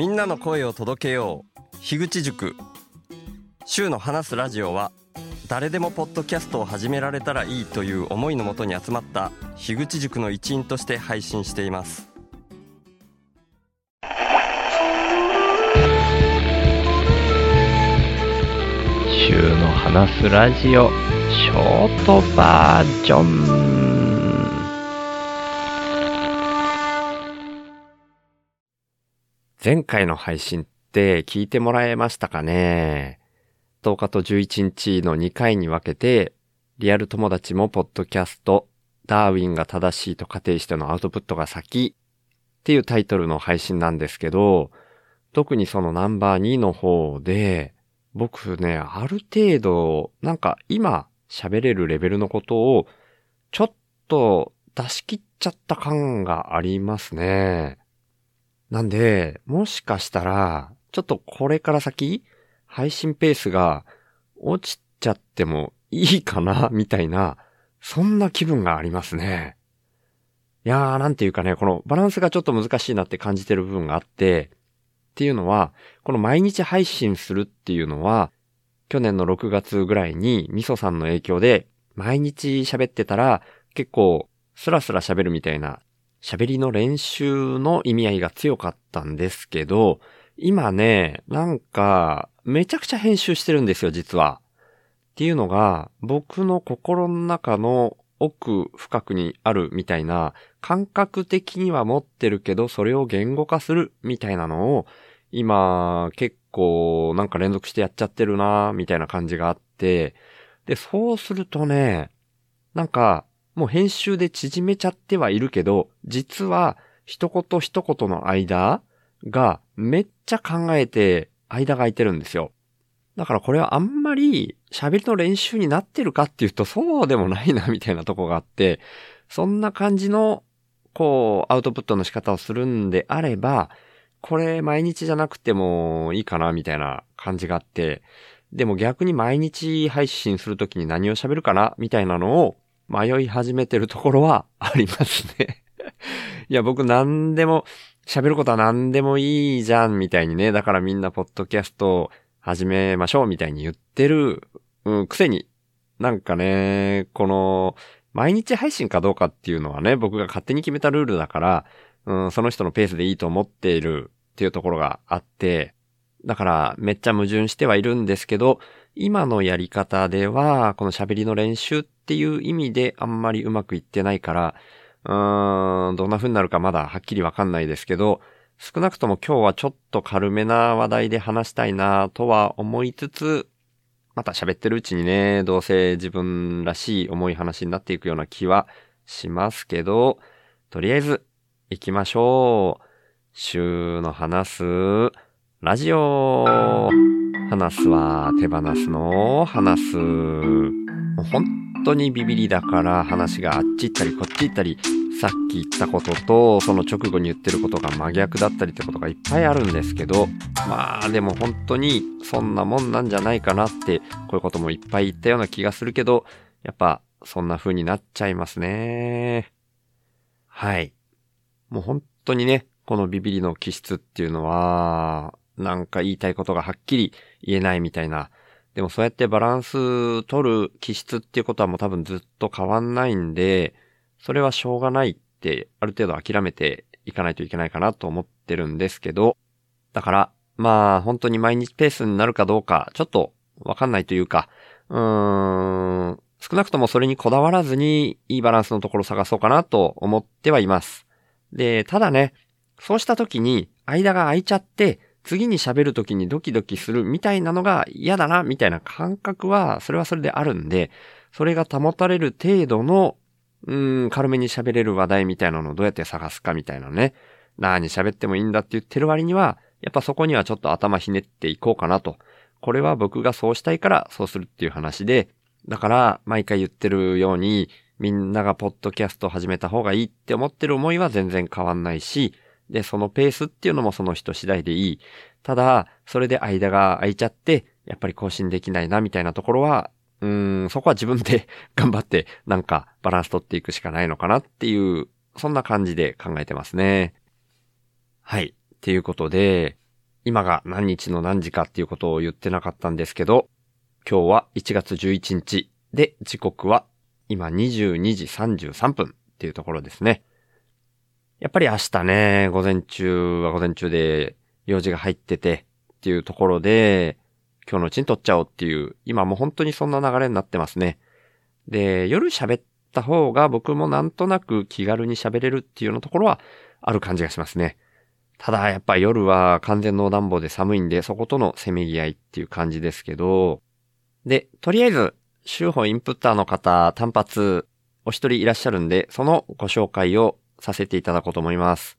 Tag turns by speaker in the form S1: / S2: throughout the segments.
S1: みんなの声を届けよう。樋口塾。週の話すラジオは誰でもポッドキャストを始められたらいいという思いのもとに集まった樋口塾の一員として配信しています。
S2: 週の話すラジオショートバージョン。前回の配信って聞いてもらえましたかね ?10 日と11日の2回に分けてリアル友達もポッドキャストダーウィンが正しいと仮定してのアウトプットが先っていうタイトルの配信なんですけど特にそのナンバー2の方で僕ね、ある程度、なんか今喋れるレベルのことを、ちょっと出し切っちゃった感がありますね。なんで、もしかしたら、ちょっとこれから先、配信ペースが落ちちゃってもいいかな、みたいな、そんな気分がありますね。いやー、なんていうかね、このバランスがちょっと難しいなって感じてる部分があって、っていうのは、この毎日配信するっていうのは、去年の6月ぐらいにミソさんの影響で、毎日喋ってたら、結構スラスラ喋るみたいな、喋りの練習の意味合いが強かったんですけど、今ね、なんか、めちゃくちゃ編集してるんですよ、実は。っていうのが、僕の心の中の奥深くにあるみたいな、感覚的には持ってるけど、それを言語化するみたいなのを、今、結構なんか連続してやっちゃってるなみたいな感じがあって、で、そうするとね、なんか、もう編集で縮めちゃってはいるけど、実は一言一言の間がめっちゃ考えて間が空いてるんですよ。だからこれはあんまり喋りの練習になってるかっていうとそうでもないなみたいなとこがあって、そんな感じのこうアウトプットの仕方をするんであれば、これ毎日じゃなくてもいいかなみたいな感じがあって、でも逆に毎日配信するときに何を喋るかなみたいなのを迷い始めてるところはありますね。いや、僕何でも、喋ることは何でもいいじゃんみたいにね、だからみんなポッドキャスト始めましょうみたいに言ってる、うん、くせに、なんかね、この、毎日配信かどうかっていうのはね、僕が勝手に決めたルールだから、うん、その人のペースでいいと思っているっていうところがあって、だからめっちゃ矛盾してはいるんですけど、今のやり方では、この喋りの練習っていう意味であんまりうまくいってないから、うーん、どんな風になるかまだはっきりわかんないですけど、少なくとも今日はちょっと軽めな話題で話したいなとは思いつつ、また喋ってるうちにね、どうせ自分らしい重い話になっていくような気はしますけど、とりあえず行きましょう。週の話すラジオ。話すは手放すの話す。本当にビビリだから話があっち行ったりこっち行ったり、さっき言ったこととその直後に言ってることが真逆だったりってことがいっぱいあるんですけど、まあでも本当にそんなもんなんじゃないかなって、こういうこともいっぱい言ったような気がするけど、やっぱそんな風になっちゃいますね。はい。もう本当にね、このビビリの気質っていうのは、なんか言いたいことがはっきり言えないみたいな。でもそうやってバランス取る気質っていうことはもう多分ずっと変わんないんで、それはしょうがないってある程度諦めていかないといけないかなと思ってるんですけど、だから、まあ本当に毎日ペースになるかどうか、ちょっとわかんないというか、うーん、少なくともそれにこだわらずにいいバランスのところを探そうかなと思ってはいます。で、ただね、そうした時に間が空いちゃって、次に喋る時にドキドキするみたいなのが嫌だな、みたいな感覚は、それはそれであるんで、それが保たれる程度の、うん、軽めに喋れる話題みたいなのをどうやって探すかみたいなね。何喋ってもいいんだって言ってる割には、やっぱそこにはちょっと頭ひねっていこうかなと。これは僕がそうしたいからそうするっていう話で、だから毎回言ってるように、みんながポッドキャストを始めた方がいいって思ってる思いは全然変わんないし、で、そのペースっていうのもその人次第でいい。ただ、それで間が空いちゃって、やっぱり更新できないなみたいなところは、うーん、そこは自分で 頑張ってなんかバランス取っていくしかないのかなっていう、そんな感じで考えてますね。はい。っていうことで、今が何日の何時かっていうことを言ってなかったんですけど、今日は1月11日で時刻は今22時33分っていうところですね。やっぱり明日ね、午前中は午前中で用事が入っててっていうところで、今日のうちに撮っちゃおうっていう、今もう本当にそんな流れになってますね。で、夜喋った方が僕もなんとなく気軽に喋れるっていうようなところはある感じがしますね。ただやっぱ夜は完全農暖房で寒いんで、そことのせめぎ合いっていう感じですけど、で、とりあえず、週報インプッターの方単発お一人いらっしゃるんで、そのご紹介をさせていただこうと思います。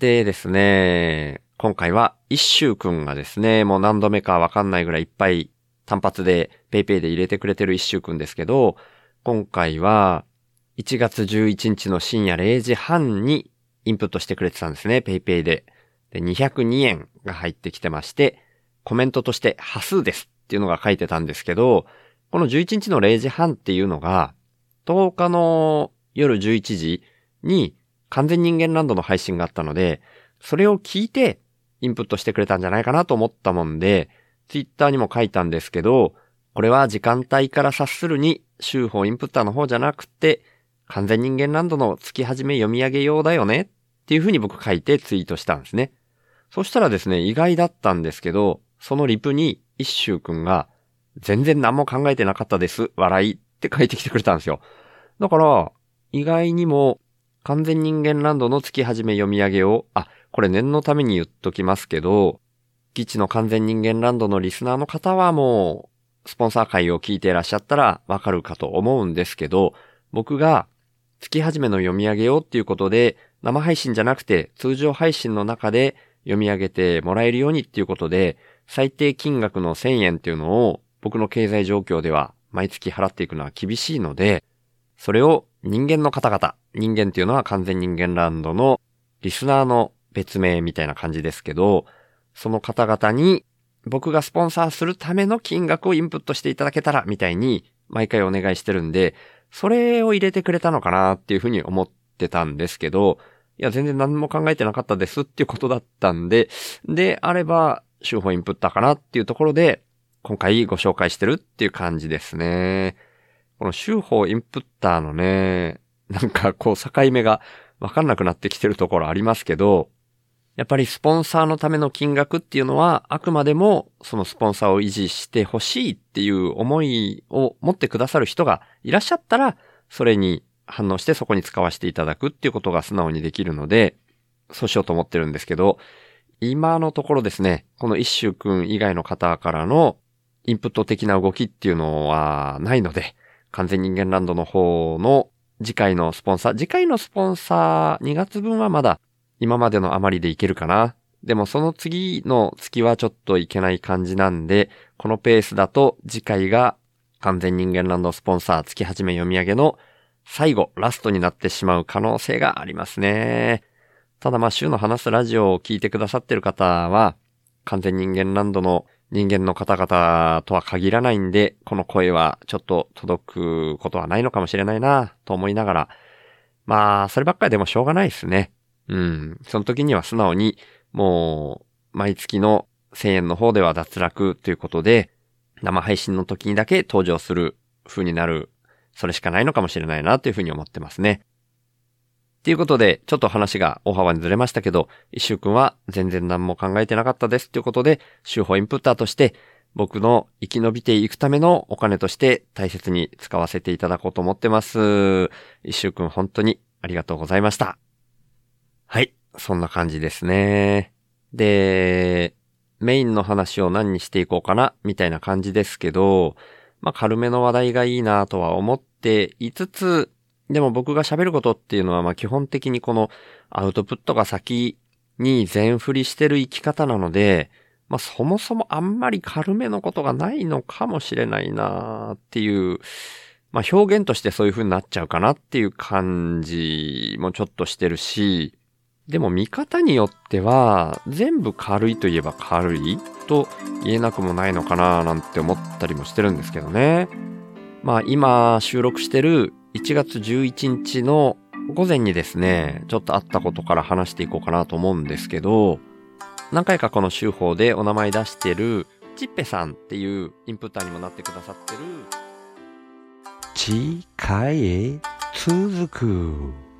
S2: でですね、今回は一周くんがですね、もう何度目かわかんないぐらいいっぱい単発で PayPay で入れてくれてる一周くんですけど、今回は1月11日の深夜0時半にインプットしてくれてたんですね、PayPay で。で、202円が入ってきてまして、コメントとして波数ですっていうのが書いてたんですけど、この11日の0時半っていうのが、10日の夜11時に完全人間ランドの配信があったので、それを聞いてインプットしてくれたんじゃないかなと思ったもんで、ツイッターにも書いたんですけど、これは時間帯から察するに、週報インプッターの方じゃなくて、完全人間ランドの月始め読み上げ用だよねっていう風に僕書いてツイートしたんですね。そしたらですね、意外だったんですけど、そのリプに一周くんが、全然何も考えてなかったです。笑いって書いてきてくれたんですよ。だから、意外にも完全人間ランドの月始め読み上げを、あ、これ念のために言っときますけど、基地の完全人間ランドのリスナーの方はもう、スポンサー会を聞いていらっしゃったらわかるかと思うんですけど、僕が月始めの読み上げをっていうことで、生配信じゃなくて通常配信の中で読み上げてもらえるようにっていうことで、最低金額の1000円っていうのを僕の経済状況では毎月払っていくのは厳しいので、それを人間の方々、人間っていうのは完全人間ランドのリスナーの別名みたいな感じですけど、その方々に僕がスポンサーするための金額をインプットしていただけたらみたいに毎回お願いしてるんで、それを入れてくれたのかなっていうふうに思ってたんですけど、いや、全然何も考えてなかったですっていうことだったんで、で、あれば、手法インプッターかなっていうところで、今回ご紹介してるっていう感じですね。この手法インプッターのね、なんかこう境目がわかんなくなってきてるところありますけど、やっぱりスポンサーのための金額っていうのは、あくまでもそのスポンサーを維持してほしいっていう思いを持ってくださる人がいらっしゃったら、それに反応してそこに使わせていただくっていうことが素直にできるので、そうしようと思ってるんですけど、今のところですね、この一周くん以外の方からのインプット的な動きっていうのはないので、完全人間ランドの方の次回のスポンサー、次回のスポンサー2月分はまだ今までの余りでいけるかな。でもその次の月はちょっといけない感じなんで、このペースだと次回が完全人間ランドスポンサー月始め読み上げの最後、ラストになってしまう可能性がありますね。ただまあ週の話すラジオを聞いてくださってる方は、完全人間ランドの人間の方々とは限らないんで、この声はちょっと届くことはないのかもしれないなと思いながら、まあ、そればっかりでもしょうがないですね。うん。その時には素直に、もう、毎月の1000円の方では脱落ということで、生配信の時にだけ登場する風になる、それしかないのかもしれないなというふうに思ってますね。ということで、ちょっと話が大幅にずれましたけど、一周くんは全然何も考えてなかったですということで、週報インプッターとして、僕の生き延びていくためのお金として大切に使わせていただこうと思ってます。一周くん本当にありがとうございました。はい。そんな感じですね。で、メインの話を何にしていこうかな、みたいな感じですけど、まあ軽めの話題がいいなとは思っていつつ、でも僕が喋ることっていうのは、まあ基本的にこのアウトプットが先に全振りしてる生き方なので、まあそもそもあんまり軽めのことがないのかもしれないなっていう、まあ表現としてそういう風になっちゃうかなっていう感じもちょっとしてるし、でも見方によっては全部軽いといえば軽いと言えなくもないのかななんて思ったりもしてるんですけどね。まあ今収録してる1月11日の午前にですね、ちょっとあったことから話していこうかなと思うんですけど、何回かこの週報でお名前出してる、チッペさんっていうインプッターにもなってくださってる、
S3: 次回へ続く。